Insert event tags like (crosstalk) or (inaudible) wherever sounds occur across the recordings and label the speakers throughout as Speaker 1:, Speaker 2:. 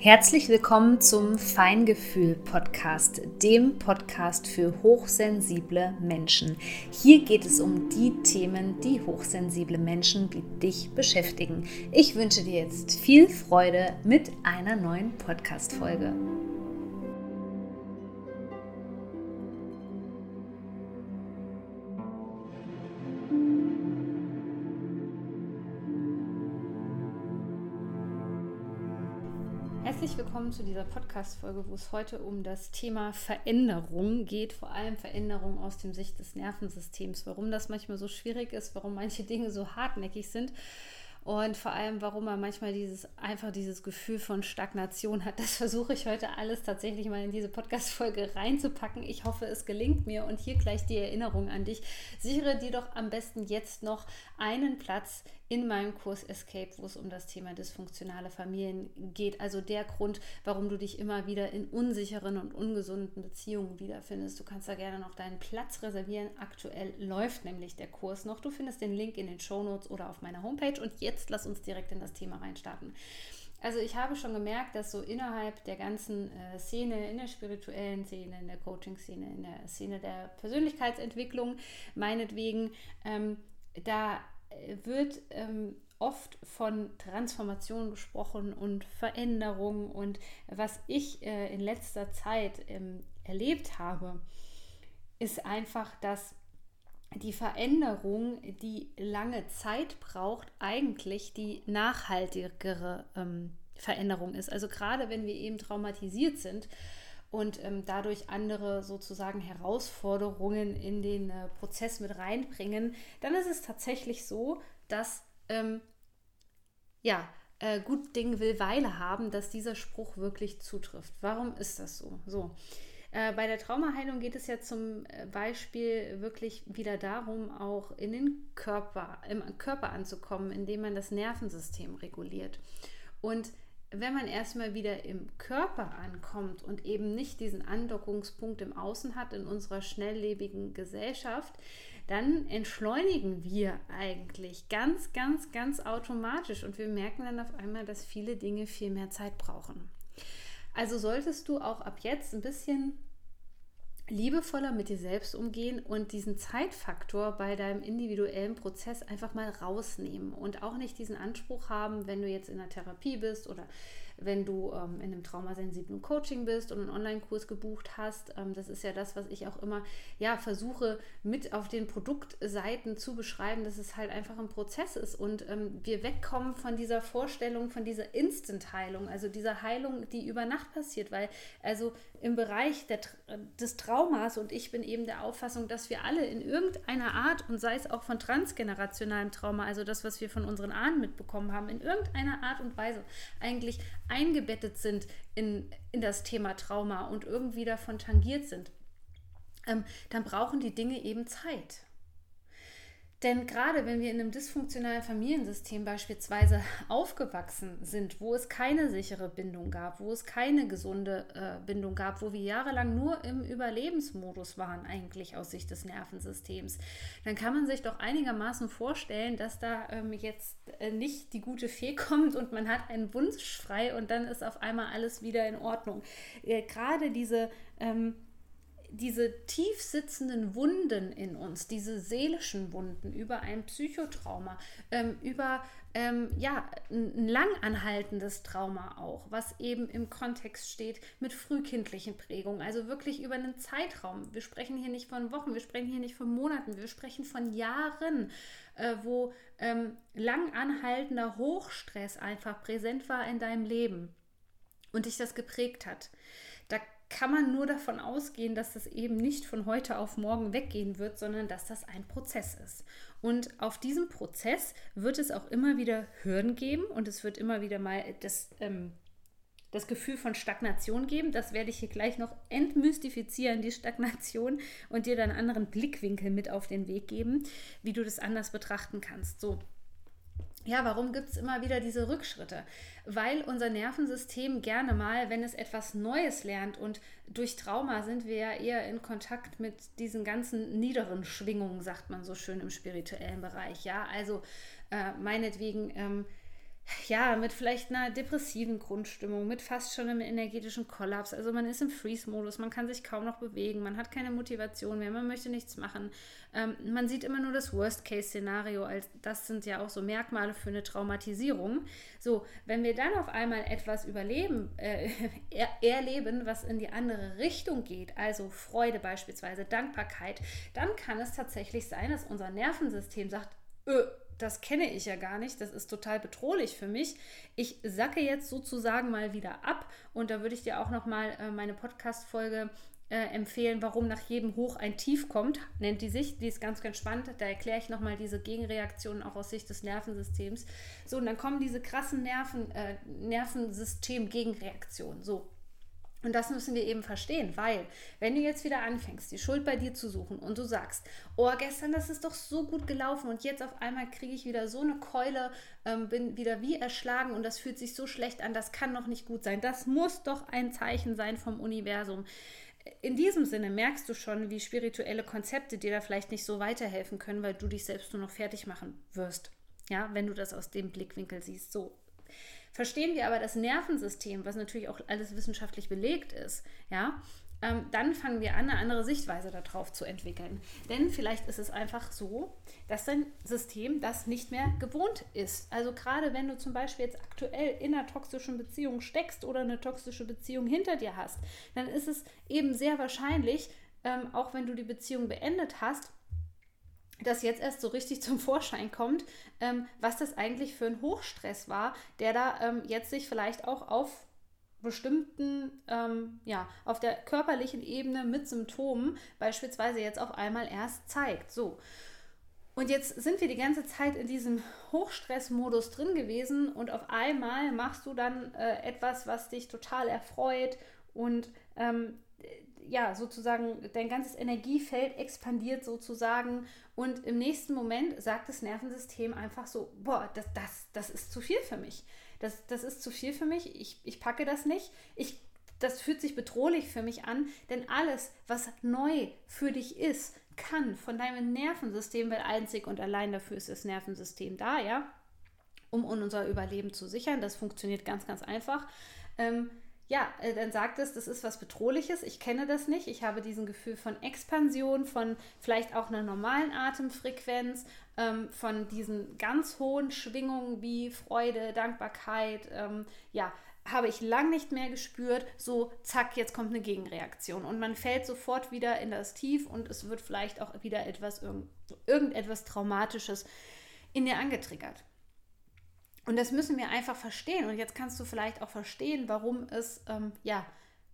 Speaker 1: Herzlich willkommen zum Feingefühl Podcast, dem Podcast für hochsensible Menschen. Hier geht es um die Themen, die hochsensible Menschen wie dich beschäftigen. Ich wünsche dir jetzt viel Freude mit einer neuen Podcast-Folge. Willkommen zu dieser Podcast-Folge, wo es heute um das Thema Veränderung geht, vor allem Veränderung aus dem Sicht des Nervensystems, warum das manchmal so schwierig ist, warum manche Dinge so hartnäckig sind und vor allem, warum man manchmal dieses einfach dieses Gefühl von Stagnation hat. Das versuche ich heute alles tatsächlich mal in diese Podcast-Folge reinzupacken. Ich hoffe, es gelingt mir. Und hier gleich die Erinnerung an dich. Sichere dir doch am besten jetzt noch einen Platz in meinem Kurs Escape, wo es um das Thema dysfunktionale Familien geht. Also der Grund, warum du dich immer wieder in unsicheren und ungesunden Beziehungen wiederfindest. Du kannst da gerne noch deinen Platz reservieren. Aktuell läuft nämlich der Kurs noch. Du findest den Link in den Show Notes oder auf meiner Homepage. Und jetzt lass uns direkt in das Thema reinstarten. Also ich habe schon gemerkt, dass so innerhalb der ganzen äh, Szene, in der spirituellen Szene, in der Coaching-Szene, in der Szene der Persönlichkeitsentwicklung, meinetwegen, ähm, da wird ähm, oft von Transformation gesprochen und Veränderung. Und was ich äh, in letzter Zeit ähm, erlebt habe, ist einfach, dass die Veränderung, die lange Zeit braucht, eigentlich die nachhaltigere ähm, Veränderung ist. Also gerade wenn wir eben traumatisiert sind und ähm, dadurch andere sozusagen Herausforderungen in den äh, Prozess mit reinbringen, dann ist es tatsächlich so, dass ähm, ja, äh, gut Ding will Weile haben, dass dieser Spruch wirklich zutrifft. Warum ist das so? So. Äh, bei der Traumaheilung geht es ja zum äh, Beispiel wirklich wieder darum, auch in den Körper, im Körper anzukommen, indem man das Nervensystem reguliert. Und wenn man erstmal wieder im Körper ankommt und eben nicht diesen Andockungspunkt im Außen hat in unserer schnelllebigen Gesellschaft, dann entschleunigen wir eigentlich ganz, ganz, ganz automatisch und wir merken dann auf einmal, dass viele Dinge viel mehr Zeit brauchen. Also solltest du auch ab jetzt ein bisschen liebevoller mit dir selbst umgehen und diesen Zeitfaktor bei deinem individuellen Prozess einfach mal rausnehmen und auch nicht diesen Anspruch haben, wenn du jetzt in der Therapie bist oder wenn du ähm, in einem traumasensiblen Coaching bist und einen Online-Kurs gebucht hast. Ähm, das ist ja das, was ich auch immer ja, versuche mit auf den Produktseiten zu beschreiben, dass es halt einfach ein Prozess ist und ähm, wir wegkommen von dieser Vorstellung, von dieser Instant-Heilung, also dieser Heilung, die über Nacht passiert, weil also im Bereich der, des Traumas und ich bin eben der Auffassung, dass wir alle in irgendeiner Art und sei es auch von transgenerationalem Trauma, also das, was wir von unseren Ahnen mitbekommen haben, in irgendeiner Art und Weise eigentlich eingebettet sind in, in das Thema Trauma und irgendwie davon tangiert sind, ähm, dann brauchen die Dinge eben Zeit. Denn gerade wenn wir in einem dysfunktionalen Familiensystem beispielsweise aufgewachsen sind, wo es keine sichere Bindung gab, wo es keine gesunde äh, Bindung gab, wo wir jahrelang nur im Überlebensmodus waren, eigentlich aus Sicht des Nervensystems, dann kann man sich doch einigermaßen vorstellen, dass da ähm, jetzt äh, nicht die gute Fee (laughs) kommt und man hat einen Wunsch frei und dann ist auf einmal alles wieder in Ordnung. Äh, gerade diese ähm, diese tief sitzenden Wunden in uns, diese seelischen Wunden über ein Psychotrauma, ähm, über ähm, ja, ein langanhaltendes Trauma auch, was eben im Kontext steht mit frühkindlichen Prägungen, also wirklich über einen Zeitraum. Wir sprechen hier nicht von Wochen, wir sprechen hier nicht von Monaten, wir sprechen von Jahren, äh, wo ähm, langanhaltender Hochstress einfach präsent war in deinem Leben und dich das geprägt hat. Kann man nur davon ausgehen, dass das eben nicht von heute auf morgen weggehen wird, sondern dass das ein Prozess ist. Und auf diesem Prozess wird es auch immer wieder Hürden geben und es wird immer wieder mal das, ähm, das Gefühl von Stagnation geben. Das werde ich hier gleich noch entmystifizieren, die Stagnation, und dir dann einen anderen Blickwinkel mit auf den Weg geben, wie du das anders betrachten kannst. So, ja, warum gibt es immer wieder diese Rückschritte? Weil unser Nervensystem gerne mal, wenn es etwas Neues lernt und durch Trauma sind wir ja eher in Kontakt mit diesen ganzen niederen Schwingungen, sagt man so schön im spirituellen Bereich. Ja, also äh, meinetwegen ähm, ja, mit vielleicht einer depressiven Grundstimmung, mit fast schon einem energetischen Kollaps. Also man ist im Freeze-Modus, man kann sich kaum noch bewegen, man hat keine Motivation mehr, man möchte nichts machen. Ähm, man sieht immer nur das Worst-Case-Szenario, als das sind ja auch so Merkmale für eine Traumatisierung. So, wenn wir dann auf einmal etwas überleben, äh, (laughs) er, erleben, was in die andere Richtung geht, also Freude beispielsweise, Dankbarkeit, dann kann es tatsächlich sein, dass unser Nervensystem sagt, öh, das kenne ich ja gar nicht, das ist total bedrohlich für mich. Ich sacke jetzt sozusagen mal wieder ab und da würde ich dir auch noch mal äh, meine Podcast-Folge äh, empfehlen, warum nach jedem Hoch ein Tief kommt, nennt die sich. Die ist ganz, ganz spannend. Da erkläre ich nochmal diese Gegenreaktionen auch aus Sicht des Nervensystems. So, und dann kommen diese krassen Nerven, äh, Nervensystem-Gegenreaktionen. So, und das müssen wir eben verstehen, weil wenn du jetzt wieder anfängst, die Schuld bei dir zu suchen und du sagst, oh, gestern, das ist doch so gut gelaufen und jetzt auf einmal kriege ich wieder so eine Keule, ähm, bin wieder wie erschlagen und das fühlt sich so schlecht an, das kann doch nicht gut sein. Das muss doch ein Zeichen sein vom Universum. In diesem Sinne merkst du schon, wie spirituelle Konzepte dir da vielleicht nicht so weiterhelfen können, weil du dich selbst nur noch fertig machen wirst. Ja, wenn du das aus dem Blickwinkel siehst. So, Verstehen wir aber das Nervensystem, was natürlich auch alles wissenschaftlich belegt ist, ja, ähm, dann fangen wir an, eine andere Sichtweise darauf zu entwickeln. Denn vielleicht ist es einfach so, dass dein System das nicht mehr gewohnt ist. Also gerade wenn du zum Beispiel jetzt aktuell in einer toxischen Beziehung steckst oder eine toxische Beziehung hinter dir hast, dann ist es eben sehr wahrscheinlich, ähm, auch wenn du die Beziehung beendet hast, dass jetzt erst so richtig (laughs) zum Vorschein kommt, ähm, was das eigentlich für ein Hochstress war, der da ähm, jetzt sich vielleicht auch auf bestimmten, ähm, ja, auf der körperlichen Ebene mit Symptomen beispielsweise jetzt auf einmal erst zeigt. So. Und jetzt sind wir die ganze Zeit in diesem (laughs) Hochstressmodus drin gewesen und auf einmal machst du dann äh, etwas, was dich total erfreut und ähm, ja, sozusagen dein ganzes Energiefeld expandiert sozusagen und im nächsten Moment sagt das Nervensystem einfach so, boah, das, das, das ist zu viel für mich. Das, das ist zu viel für mich, ich, ich packe das nicht. Ich, das fühlt sich bedrohlich für mich an, denn alles, was neu für dich ist, kann von deinem Nervensystem, weil einzig und allein dafür ist das Nervensystem da, ja, um unser Überleben zu sichern. Das funktioniert ganz, ganz einfach. Ähm, ja, äh, dann sagt es, das ist was Bedrohliches, ich kenne das nicht, ich habe diesen Gefühl von Expansion, von vielleicht auch einer normalen Atemfrequenz, ähm, von diesen ganz hohen Schwingungen wie Freude, Dankbarkeit, ähm, ja, habe ich lang nicht mehr gespürt, so zack, jetzt kommt eine Gegenreaktion. Und man fällt sofort wieder in das Tief und es wird vielleicht auch wieder etwas, irgend, irgendetwas Traumatisches in dir angetriggert. Und das müssen wir einfach verstehen. Und jetzt kannst du vielleicht auch verstehen, warum es ähm, ja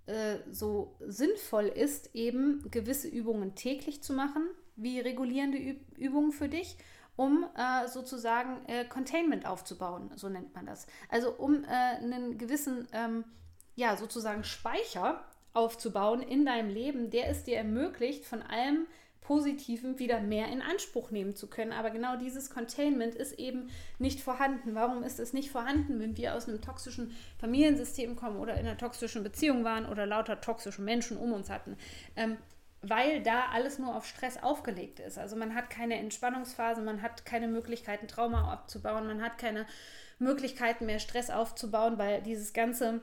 Speaker 1: äh, so sinnvoll ist, eben gewisse Übungen täglich zu machen, wie regulierende Üb Übungen für dich, um äh, sozusagen äh, Containment aufzubauen, so nennt man das. Also um äh, einen gewissen, ähm, ja, sozusagen Speicher aufzubauen in deinem Leben, der es dir ermöglicht, von allem Positiven wieder mehr in Anspruch nehmen zu können. Aber genau dieses Containment ist eben nicht vorhanden. Warum ist es nicht vorhanden, wenn wir aus einem toxischen Familiensystem kommen oder in einer toxischen Beziehung waren oder lauter toxische Menschen um uns hatten? Ähm, weil da alles nur auf Stress aufgelegt ist. Also man hat keine Entspannungsphase, man hat keine Möglichkeiten, Trauma abzubauen, man hat keine Möglichkeiten mehr, Stress aufzubauen, weil dieses ganze,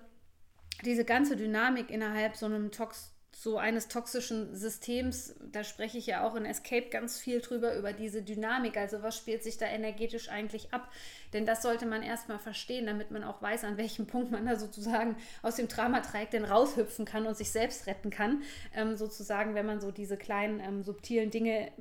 Speaker 1: diese ganze Dynamik innerhalb so einem Tox so eines toxischen Systems, da spreche ich ja auch in Escape ganz viel drüber, über diese Dynamik. Also was spielt sich da energetisch eigentlich ab? Denn das sollte man erstmal verstehen, damit man auch weiß, an welchem Punkt man da sozusagen aus dem Dramatreieck denn raushüpfen kann und sich selbst retten kann. Ähm, sozusagen, wenn man so diese kleinen ähm, subtilen Dinge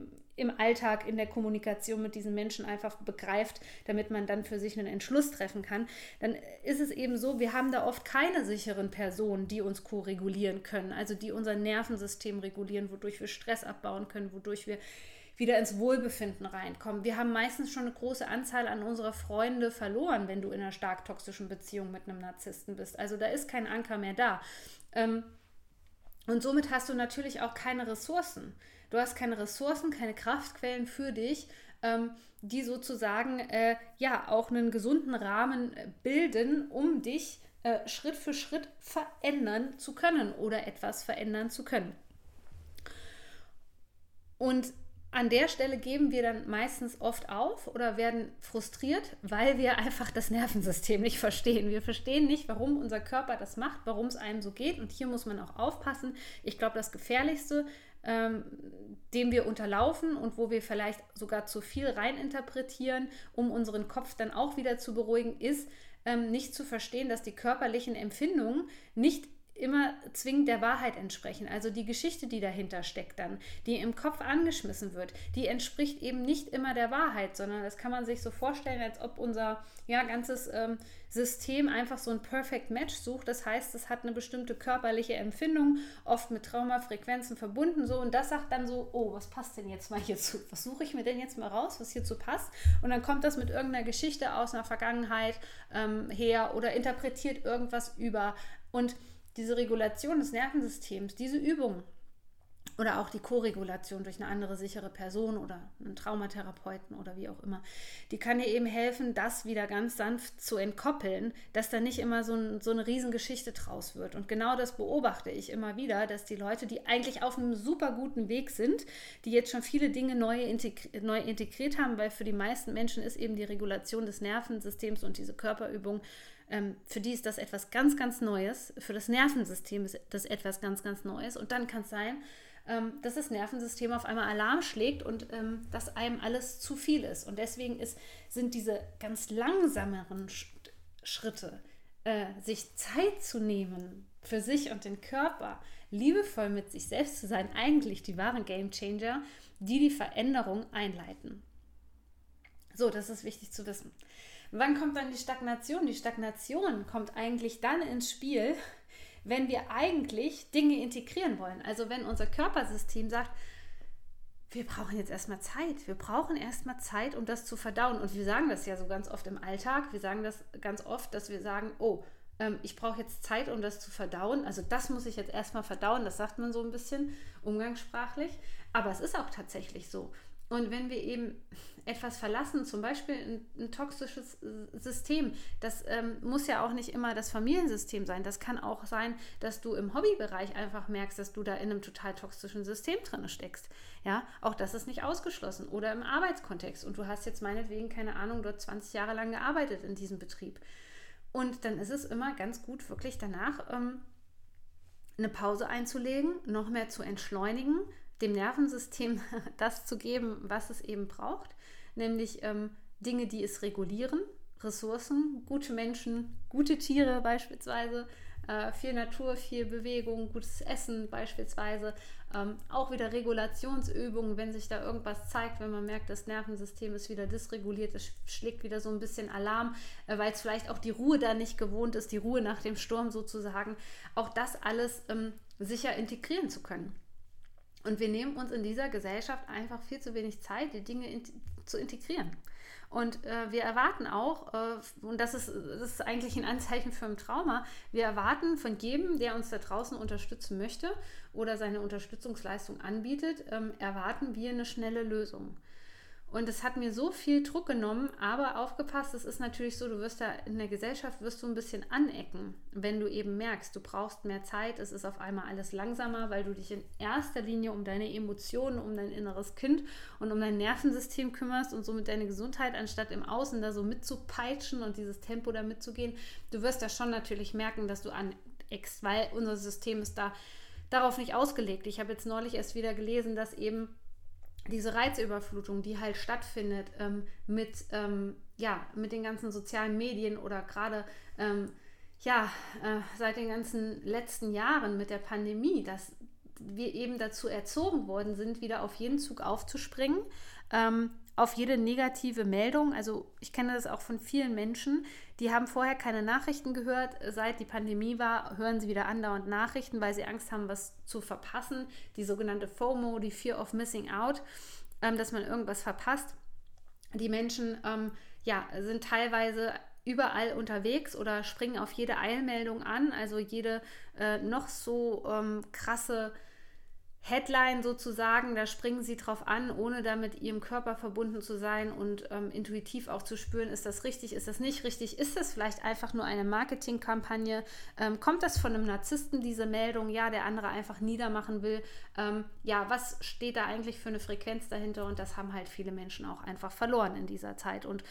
Speaker 1: im Alltag, in der Kommunikation mit diesen Menschen einfach begreift, damit man dann für sich einen Entschluss treffen kann, dann ist es eben so, wir haben da oft keine sicheren Personen, die uns co-regulieren können, also die unser Nervensystem regulieren, wodurch wir Stress abbauen können, wodurch wir wieder ins Wohlbefinden reinkommen. Wir haben meistens schon eine große Anzahl an unserer Freunde verloren, wenn du in einer stark toxischen Beziehung mit einem Narzissten bist. Also da ist kein Anker mehr da. Ähm, und somit hast du natürlich auch keine Ressourcen. Du hast keine Ressourcen, keine Kraftquellen für dich, ähm, die sozusagen äh, ja auch einen gesunden Rahmen äh, bilden, um dich äh, Schritt für Schritt verändern zu können oder etwas verändern zu können. Und an der Stelle geben wir dann meistens oft auf oder werden frustriert, weil wir einfach das Nervensystem nicht verstehen. Wir verstehen nicht, warum unser Körper das macht, warum es einem so geht. Und hier muss man auch aufpassen. Ich glaube, das Gefährlichste, ähm, dem wir unterlaufen und wo wir vielleicht sogar zu viel reininterpretieren, um unseren Kopf dann auch wieder zu beruhigen, ist ähm, nicht zu verstehen, dass die körperlichen Empfindungen nicht immer zwingend der Wahrheit entsprechen. Also die Geschichte, die dahinter steckt dann, die im Kopf angeschmissen wird, die entspricht eben nicht immer der Wahrheit, sondern das kann man sich so vorstellen, als ob unser ja, ganzes ähm, System einfach so ein Perfect Match sucht. Das heißt, es hat eine bestimmte körperliche Empfindung, oft mit Traumafrequenzen verbunden so und das sagt dann so, oh, was passt denn jetzt mal hierzu? Was suche ich mir denn jetzt mal raus, was hierzu passt? Und dann kommt das mit irgendeiner Geschichte aus einer Vergangenheit ähm, her oder interpretiert irgendwas über und diese Regulation des Nervensystems, diese Übung oder auch die Koregulation durch eine andere sichere Person oder einen Traumatherapeuten oder wie auch immer, die kann dir eben helfen, das wieder ganz sanft zu entkoppeln, dass da nicht immer so, ein, so eine Riesengeschichte draus wird. Und genau das beobachte ich immer wieder, dass die Leute, die eigentlich auf einem super guten Weg sind, die jetzt schon viele Dinge neu, integri neu integriert haben, weil für die meisten Menschen ist eben die Regulation des Nervensystems und diese Körperübung für die ist das etwas ganz, ganz Neues. Für das Nervensystem ist das etwas ganz, ganz Neues. Und dann kann es sein, ähm, dass das Nervensystem auf einmal Alarm schlägt und ähm, dass einem alles zu viel ist. Und deswegen ist, sind diese ganz langsameren Schritte, äh, sich Zeit zu nehmen für sich und den Körper, liebevoll mit sich selbst zu sein, eigentlich die wahren Game Changer, die die Veränderung einleiten. So, das ist wichtig zu wissen. Wann kommt dann die Stagnation? Die Stagnation kommt eigentlich dann ins Spiel, wenn wir eigentlich Dinge integrieren wollen. Also wenn unser Körpersystem sagt, wir brauchen jetzt erstmal Zeit. Wir brauchen erstmal Zeit, um das zu verdauen. Und wir sagen das ja so ganz oft im Alltag. Wir sagen das ganz oft, dass wir sagen, oh, ähm, ich brauche jetzt Zeit, um das zu verdauen. Also das muss ich jetzt erstmal verdauen. Das sagt man so ein bisschen umgangssprachlich. Aber es ist auch tatsächlich so. Und wenn wir eben etwas verlassen, zum Beispiel ein, ein toxisches System, das ähm, muss ja auch nicht immer das Familiensystem sein. Das kann auch sein, dass du im Hobbybereich einfach merkst, dass du da in einem total toxischen System drin steckst. Ja, auch das ist nicht ausgeschlossen. Oder im Arbeitskontext und du hast jetzt meinetwegen, keine Ahnung, dort 20 Jahre lang gearbeitet in diesem Betrieb. Und dann ist es immer ganz gut, wirklich danach ähm, eine Pause einzulegen, noch mehr zu entschleunigen, dem Nervensystem (laughs) das zu geben, was es eben braucht, nämlich ähm, Dinge, die es regulieren, Ressourcen, gute Menschen, gute Tiere beispielsweise, äh, viel Natur, viel Bewegung, gutes Essen beispielsweise, ähm, auch wieder Regulationsübungen, wenn sich da irgendwas zeigt, wenn man merkt, das Nervensystem ist wieder dysreguliert, es schlägt wieder so ein bisschen Alarm, äh, weil es vielleicht auch die Ruhe da nicht gewohnt ist, die Ruhe nach dem Sturm sozusagen, auch das alles ähm, sicher integrieren zu können. Und wir nehmen uns in dieser Gesellschaft einfach viel zu wenig Zeit, die Dinge in, zu integrieren. Und äh, wir erwarten auch, äh, und das ist, das ist eigentlich ein Anzeichen für ein Trauma, wir erwarten von jedem, der uns da draußen unterstützen möchte oder seine Unterstützungsleistung anbietet, ähm, erwarten wir eine schnelle Lösung. Und es hat mir so viel Druck genommen, aber aufgepasst, es ist natürlich so, du wirst da in der Gesellschaft wirst du ein bisschen anecken, wenn du eben merkst, du brauchst mehr Zeit, es ist auf einmal alles langsamer, weil du dich in erster Linie um deine Emotionen, um dein inneres Kind und um dein Nervensystem kümmerst und somit deine Gesundheit, anstatt im Außen da so mitzupeitschen und dieses Tempo da mitzugehen. Du wirst da schon natürlich merken, dass du aneckst, weil unser System ist da darauf nicht ausgelegt. Ich habe jetzt neulich erst wieder gelesen, dass eben diese Reizüberflutung, die halt stattfindet ähm, mit, ähm, ja, mit den ganzen sozialen Medien oder gerade ähm, ja, äh, seit den ganzen letzten Jahren mit der Pandemie, dass wir eben dazu erzogen worden sind, wieder auf jeden Zug aufzuspringen, ähm, auf jede negative Meldung. Also ich kenne das auch von vielen Menschen, die haben vorher keine Nachrichten gehört. Seit die Pandemie war, hören sie wieder andauernd Nachrichten, weil sie Angst haben, was zu verpassen. Die sogenannte FOMO, die Fear of Missing Out, ähm, dass man irgendwas verpasst. Die Menschen ähm, ja, sind teilweise überall unterwegs oder springen auf jede Eilmeldung an. Also jede äh, noch so ähm, krasse Headline sozusagen, da springen sie drauf an, ohne damit ihrem Körper verbunden zu sein und ähm, intuitiv auch zu spüren, ist das richtig, ist das nicht richtig, ist das vielleicht einfach nur eine Marketingkampagne, ähm, kommt das von einem Narzissten, diese Meldung, ja, der andere einfach niedermachen will, ähm, ja, was steht da eigentlich für eine Frequenz dahinter? Und das haben halt viele Menschen auch einfach verloren in dieser Zeit. Und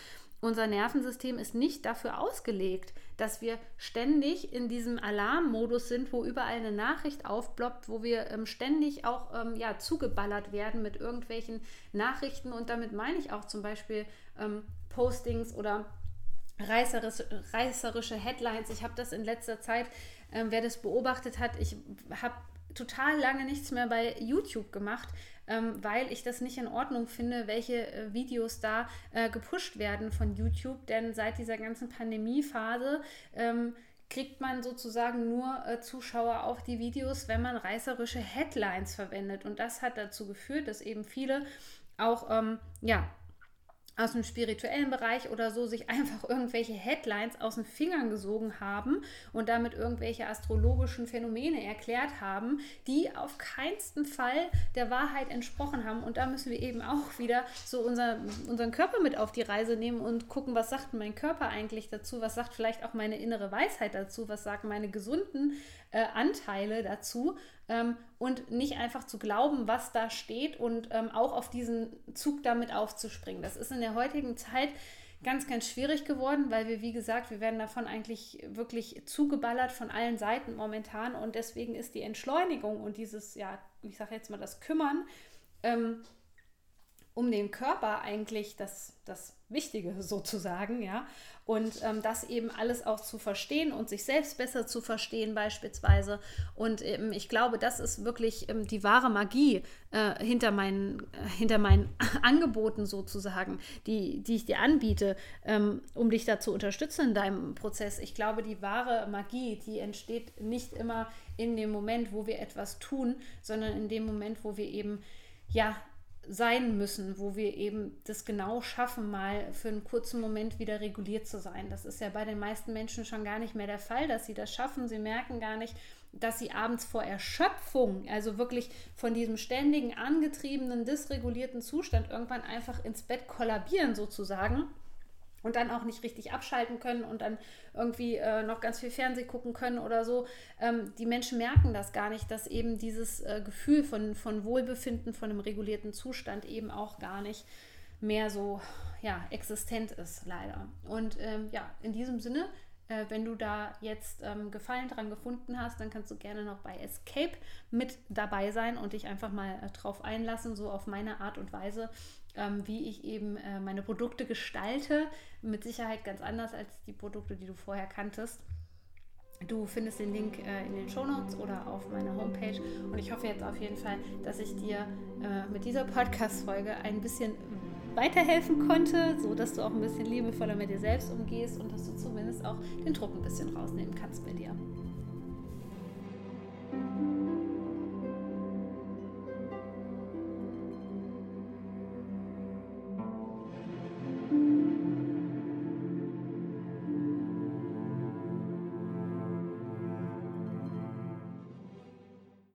Speaker 1: unser Nervensystem ist nicht dafür ausgelegt, dass wir ständig in diesem Alarmmodus sind, wo überall eine Nachricht aufploppt, wo wir ähm, ständig auch ähm, ja, zugeballert werden mit irgendwelchen Nachrichten. Und damit meine ich auch zum Beispiel ähm, Postings oder reißerische, reißerische Headlines. Ich habe das in letzter Zeit, ähm, wer das beobachtet hat, ich habe total lange nichts mehr bei YouTube gemacht, ähm, weil ich das nicht in Ordnung finde, welche äh, Videos da äh, gepusht werden von YouTube. Denn seit dieser ganzen Pandemiephase ähm, kriegt man sozusagen nur äh, Zuschauer auf die Videos, wenn man reißerische Headlines verwendet. Und das hat dazu geführt, dass eben viele auch ähm, ja, aus dem spirituellen Bereich oder so sich einfach irgendwelche Headlines aus den Fingern gesogen haben und damit irgendwelche astrologischen Phänomene erklärt haben, die auf keinsten Fall der Wahrheit entsprochen haben. Und da müssen wir eben auch wieder so unser, unseren Körper mit auf die Reise nehmen und gucken, was sagt mein Körper eigentlich dazu, was sagt vielleicht auch meine innere Weisheit dazu, was sagen meine gesunden äh, Anteile dazu ähm, und nicht einfach zu glauben, was da steht und ähm, auch auf diesen Zug damit aufzuspringen. Das ist in der heutigen Zeit ganz, ganz schwierig geworden, weil wir, wie gesagt, wir werden davon eigentlich wirklich zugeballert von allen Seiten momentan und deswegen ist die Entschleunigung und dieses, ja, ich sage jetzt mal das Kümmern ähm, um den Körper eigentlich das, das Wichtige sozusagen, ja. Und ähm, das eben alles auch zu verstehen und sich selbst besser zu verstehen beispielsweise. Und ähm, ich glaube, das ist wirklich ähm, die wahre Magie äh, hinter, meinen, äh, hinter meinen (laughs) Angeboten sozusagen, die, die ich dir anbiete, ähm, um dich da zu unterstützen in deinem Prozess. Ich glaube, die wahre Magie, die entsteht nicht immer in dem Moment, wo wir etwas tun, sondern in dem Moment, wo wir eben ja sein müssen, wo wir eben das genau schaffen, mal für einen kurzen Moment wieder reguliert zu sein. Das ist ja bei den meisten Menschen schon gar nicht mehr der Fall, dass sie das schaffen. Sie merken gar nicht, dass sie abends vor Erschöpfung, also wirklich von diesem ständigen, angetriebenen, dysregulierten Zustand irgendwann einfach ins Bett kollabieren sozusagen und dann auch nicht richtig abschalten können und dann irgendwie äh, noch ganz viel Fernseh gucken können oder so. Ähm, die Menschen merken das gar nicht, dass eben dieses äh, Gefühl von, von Wohlbefinden, von einem regulierten Zustand eben auch gar nicht mehr so ja, existent ist, leider. Und ähm, ja, in diesem Sinne äh, wenn du da jetzt ähm, Gefallen dran gefunden hast, dann kannst du gerne noch bei Escape mit dabei sein und dich einfach mal äh, drauf einlassen, so auf meine Art und Weise, ähm, wie ich eben äh, meine Produkte gestalte. Mit Sicherheit ganz anders als die Produkte, die du vorher kanntest. Du findest den Link äh, in den Shownotes oder auf meiner Homepage. Und ich hoffe jetzt auf jeden Fall, dass ich dir äh, mit dieser Podcast-Folge ein bisschen weiterhelfen konnte, so dass du auch ein bisschen liebevoller mit dir selbst umgehst und dass du zumindest auch den Druck ein bisschen rausnehmen kannst bei dir.